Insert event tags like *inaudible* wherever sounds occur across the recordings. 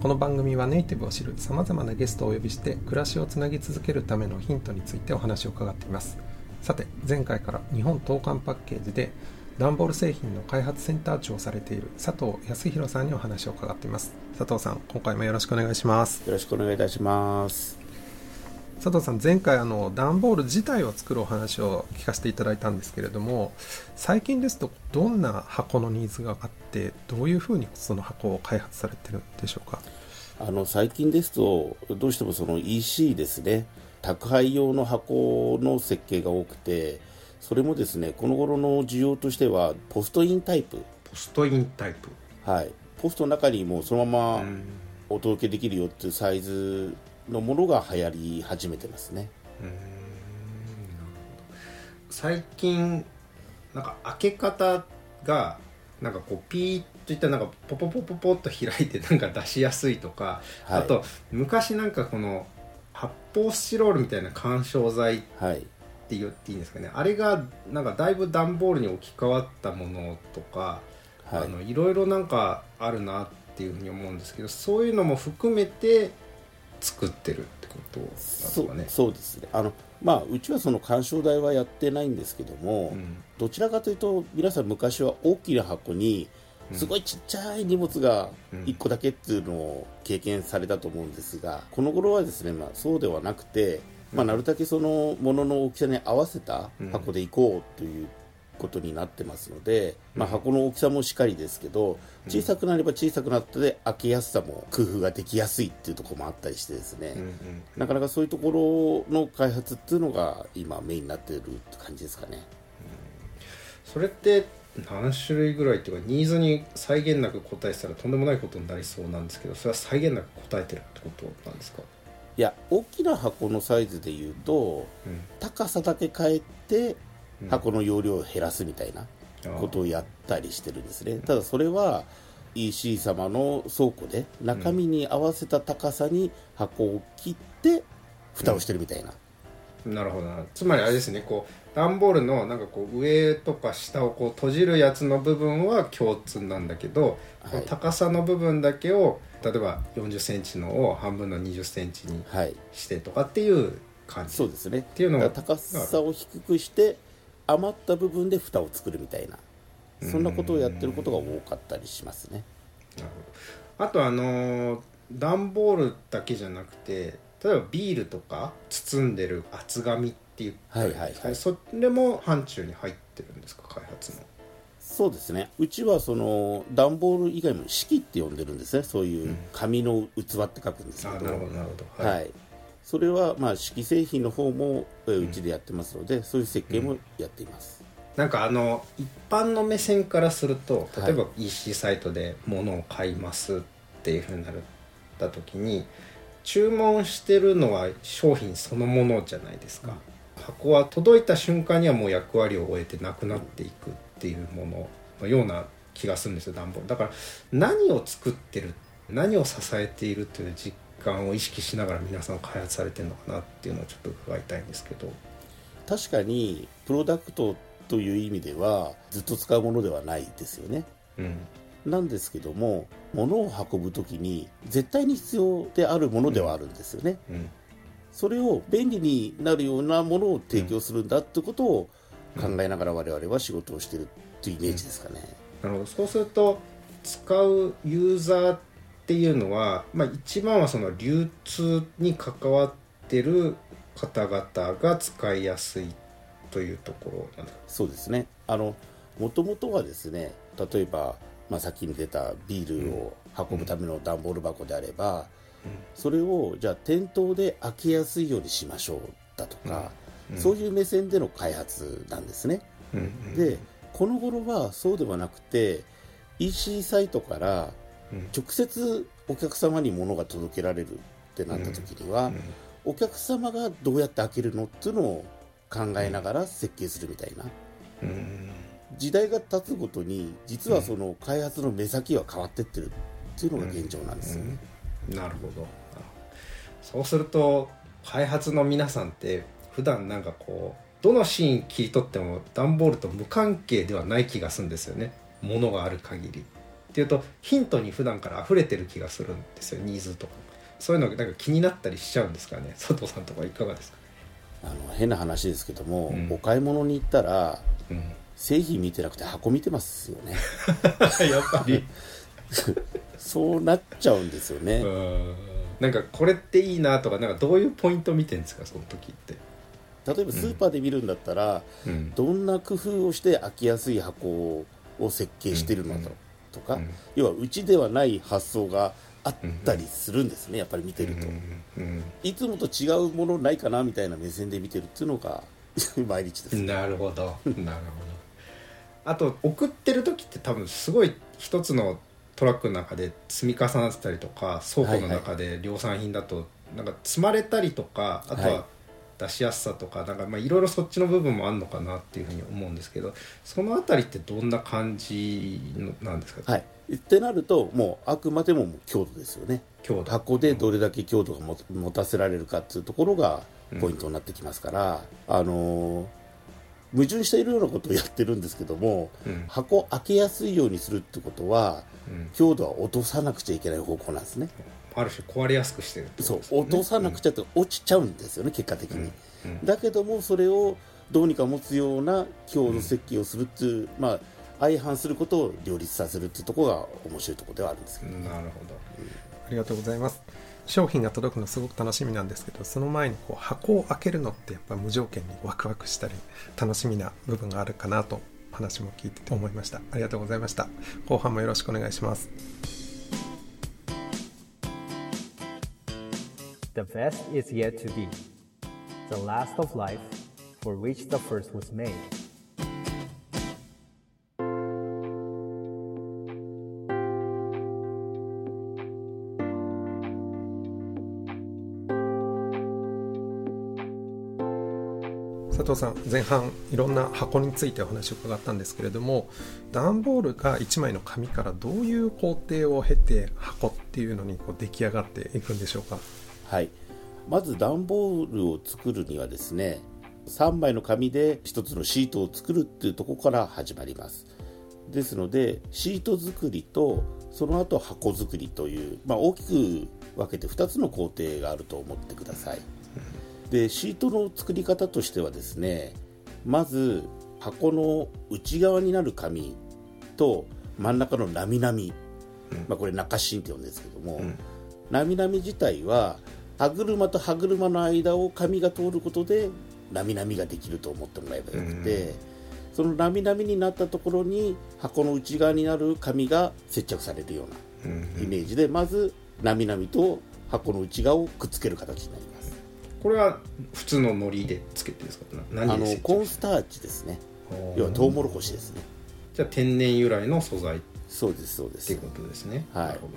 この番組はネイティブを知るさまざまなゲストをお呼びして暮らしをつなぎ続けるためのヒントについてお話を伺っています。さて前回から日本投函パッケージで段ボール製品の開発センター長をされている佐藤康弘さんにお話を伺っています。佐藤さん今回もよろしくお願いします。よろしくお願いいたします。佐藤さん前回あの段ボール自体を作るお話を聞かせていただいたんですけれども最近ですとどんな箱のニーズがあってどういうふうにその箱を開発されてるんでしょうか？あの最近ですと、どうしてもその EC ですね、宅配用の箱の設計が多くて、それもですね、この頃の需要としては、ポストインタイプ、ポストインタイプ。はい、ポストの中にもうそのままお届けできるよっていうサイズのものが流行り始めてますね。最近なんか開け方がなんかこうピーッといったなんかポポポポポッと開いて *laughs* なんか出しやすいとか、はい。あと昔なんかこの発泡スチロールみたいな緩衝材っはい、て言っていいんですかね。あれがなんかだいぶ段ボールに置き換わったものとか、はい。あのいろいろなんかあるなっていうふうに思うんですけどそういうのも含めて作ってるってことなんですそうかね。そうですね。あの、まあ、うちはその鑑賞台はやってないんですけども、うん。どちらかというと皆さん昔は大きな箱にすごいちっちゃい荷物が1個だけっていうのを経験されたと思うんですがこの頃はですね、まあ、そうではなくて、まあ、なるだけそのものの大きさに合わせた箱でいこうということになってますので、まあ、箱の大きさもしっかりですけど小さくなれば小さくなったで開けやすさも工夫ができやすいっていうところもあったりしてですね、うんうんなかなかそういうところの開発っていうのが今メインになっているって感じですかね。それって何種類ぐらいっていうかニーズに際限なく答えてたらとんでもないことになりそうなんですけどそれは際限なく答えてるってことなんですか、いや大きな箱のサイズでいうとうん。高さだけ変えてうん箱の容量を減らすみたいなことをやったりしてるんですね。ただそれは EC 様の倉庫で中身に合わせた高さに箱を切って蓋をしてるみたいな、なるほどな。つまりあれですねこう段ボールのなんかこう上とか下をこう閉じるやつの部分は共通なんだけど、はい。高さの部分だけを例えば4 0センチのを半分の2 0センチにはい。してとかっていう感じ。そうですね。ていうのが高さを低くして余った部分で蓋を作るみたいな。そんなことをやってることが多かったりしますね。なるほどあとあのー段ボールだけじゃなくて例えばビールとか包んでる厚紙っていうはいはいはい。それも範疇に入ってるんですか？開発の。そうですね。うちはその段ボール以外も式って呼んでるんですね。そういう紙の器って書くんですけど、あなるほどなるほど。はい、それはまあ式製品の方もえーうちでやってますので、そういう設計もやっています、なんかあの一般の目線からするとはい。例えば EC サイトで物を買いますっていうふうになった時に注文してるのは商品そのものじゃないですか、箱は届いた瞬間にはもう役割を終えてなくなっていくっていうもののような気がするんですよ段ボール。だから何を作ってる何を支えているという実感を意識しながら皆さん開発されてるのかなっていうのをちょっと伺いたいんですけど。確かにプロダクトという意味ではずっと使うものではないですよね。うん。なんですけども物を運ぶ時に絶対に必要であるものではあるんですよね、うん。それを便利になるようなものを提供するんだってことを考えながら我々は仕事をしてるっていうイメージですかね、なるほど。そうすると使うユーザーっていうのは、まあ、一番はその流通に関わってる方々が使いやすいというところそうですね。あのもともとはですね例えば、まあ、さっきに出たビールを運ぶための段ボール箱であれば、それをじゃあ店頭で開けやすいようにしましょうだとか、そういう目線での開発なんですね、うんでこの頃はそうではなくて EC サイトから直接お客様に物が届けられるってなった時には、お客様がどうやって開けるのっていうのを考えながら設計するみたいな。うん。時代が経つごとに実はその開発の目先は変わってってるっていうのが現状なんですよね、なるほど。そうすると開発の皆さんって普段なんかこうどのシーン切り取っても段ボールと無関係ではない気がするんですよね。ものがある限りっていうとヒントに普段から溢れてる気がするんですよニーズとか。そういうのなんか気になったりしちゃうんですかね佐藤さんとかいかがですかあの変な話ですけども、うん。お買い物に行ったらうん。製品見てなくて箱見てますよね。*laughs* やっぱり。*laughs* そうなっちゃうんですよね、うん。なんかこれっていいなとかなんかどういうポイント見てるんですかその時って。例えばスーパーで見るんだったら、うん。どんな工夫をして開きやすい箱を設計してるのだとか、うん。要はうちではない発想があったりするんですね、やっぱり見てると、うん。いつもと違うものないかなみたいな目線で見てるっていうのが *laughs* 毎日です、なるほど。なるほど。あと送ってる時って多分すごい一つのトラックの中で積み重なってたりとか倉庫の中で量産品だとなんか積まれたりとかあとはい。は出しやすさとかなんかまあいろいろそっちの部分もあるのかなっていうふうに思うんですけどそのあたりってどんな感じのなんですか、はい。ってなるともうあくまでももう強度ですよね。強度。箱でどれだけ強度がも持たせられるかっていうところがポイントになってきますから、あのー矛盾しているようなことをやってるんですけども、うん。箱開けやすいようにするってことはうん。強度は落とさなくちゃいけない方向なんですね。ある種壊れやすくしてるってことそう落とさなくちゃって落ちちゃうんですよね結果的に、うん。だけどもそれをどうにか持つような強度設計をするっていう、まあ相反することを両立させるっていうところが面白いところではあるんですけど、なるほど。ありがとうございます商品が届くのすごく楽しみなんですけどその前にこう箱を開けるのってやっぱ無条件にワクワクしたり楽しみな部分があるかなと話も聞いてて思いましたありがとうございました後半もよろしくお願いします The best is yet to be. The last of life, for which the first was made. 佐藤さん前半いろんな箱についてお話を伺ったんですけれども段ボールが1枚の紙からどういう工程を経て箱っていうのにこう出来上がっていくんでしょうか？はい、まず段ボールを作るにはですね3枚の紙で1つのシートを作るっていうところから始まります。ですのでシート作りとその後箱作りという、まあ、大きく分けて2つの工程があると思ってください。でシートの作り方としてはですねまず箱の内側になる紙と真ん中のなみなみ、まあ、これ中芯って呼んでるんですけども、なみなみ自体は歯車と歯車の間を紙が通ることでなみなみができると思ってもらえばよくて、そのなみなみになったところに箱の内側になる紙が接着されるようなイメージで、まずなみなみと箱の内側をくっつける形になりますこれは普通の海苔でつけてるんですか？なあの何でコーンスターチですね。要はトウモロコシですね。じゃあ天然由来の素材。っそうですそうです。ていうことですね。はい。なるほど。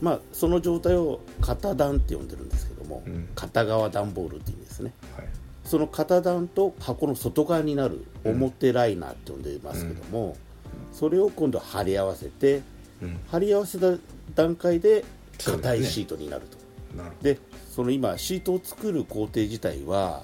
まあその状態を型段って呼んでるんですけども、うん。片側段ボールって意味ですね。はい。その型段と箱の外側になる表ライナーって呼んでますけども、それを今度貼り合わせてうん。貼り合わせた段階で硬いシートになると。なるほで,、その今シートを作る工程自体は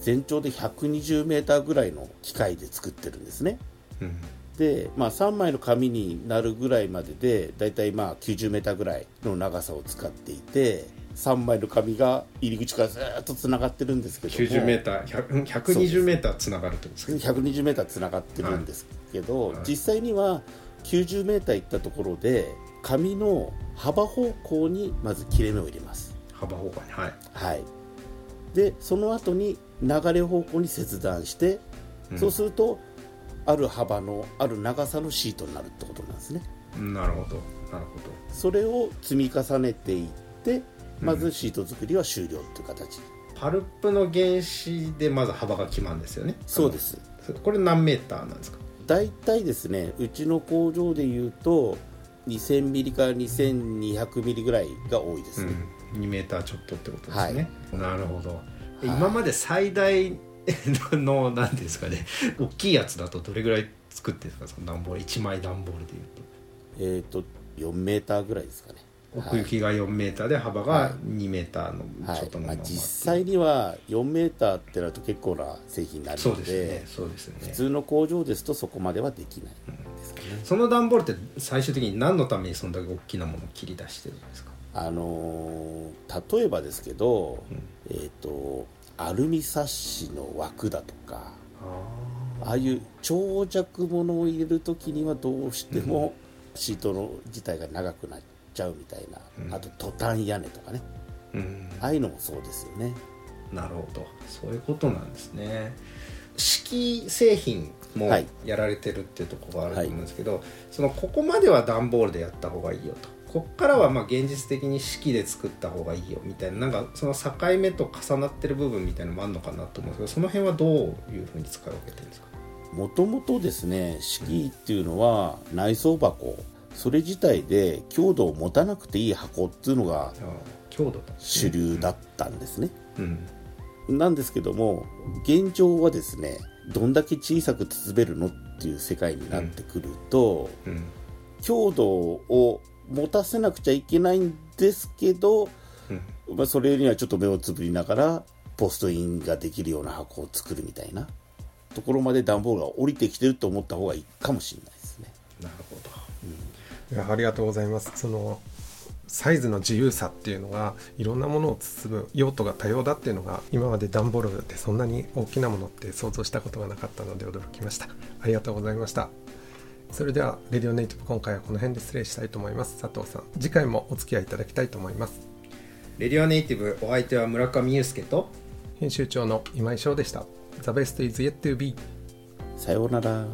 全長で 120m ぐらいの機械で作ってるんですね。うん。で、まあ、3枚の紙になるぐらいまででだいたいまあ 90m ぐらいの長さを使っていて3枚の紙が入り口からずーっとつながってるんですけども。90m 120m つながるってことですか？120m つながってるんですけど、はい。実際には 90m 行ったところで紙の幅方向にまず切れ目を入れます幅方向にはい。はい。でその後に流れ方向に切断して、うん。そうするとある幅のある長さのシートになるってことなんですね。なるほど。なるほそれを積み重ねていってまずシート作りは終了っていう形、どパルプの原子でまず幅が決まるんですよね。そうです。これ何メーターなんですか？大体ですねうちの工場でいうと2000ミリから2200ミリぐらいが多いです。ね、うん、2メーターちょっとってことですね、なるほど、で今まで最大 *laughs* の何ですかね。大きいやつだとどれぐらい作ってるんですか？その段ボール。1枚段ボールでいうと。えっ、と4メーターぐらいですかね奥行きが4メーターで幅が2メーターのちょっとの実際には4メーターってなると結構な製品になるのでですね。そうですよね。普通の工場ですとそこまではできないですかね、その段ボールって最終的に何のためにそんだけ大きなものを切り出してるんですか？あのー例えばですけど、えっ、とアルミサッシの枠だとかああいう長尺ものを入れる時にはどうしてもシートの自体が長くなっちゃうみたいな、あとトタン屋根とかね。うん。ああいうのもそうですよね。なるほど。そういうことなんですね。式製品もはい。やられてるっていうところがあると思うんですけど、そのここまでは段ボールでやった方がいいよと。こっからはまあ現実的に式で作った方がいいよみたいななんかその境目と重なってる部分みたいなのもあるのかなと思うんですけどその辺はどういうふうに使い分けてるんですか？もともとですね敷居っていうのは内装箱それ自体で強度を持たなくていい箱っていうのが主流だったんですね、うんなんですけども現状はですねどんだけ小さく包めるのっていう世界になってくると、強度を持たせなくちゃいけないんですけど、まあ、それにはちょっと目をつぶりながらポストインができるような箱を作るみたいなところまで段ボールが降りてきてると思った方がいいかもしれないですね。なるほどいやありがとうございます。そのサイズの自由さっていうのがいろんなものを包む用途が多様だっていうのが今まで段ボールでそんなに大きなものって想像したことがなかったので驚きました。ありがとうございました。それではレディオネイティブ今回はこの辺で失礼したいと思います。佐藤さん次回もお付き合いいただきたいと思います。レディオネイティブお相手は村上裕介と編集長の今井翔でした。The best is yet to be さようなら。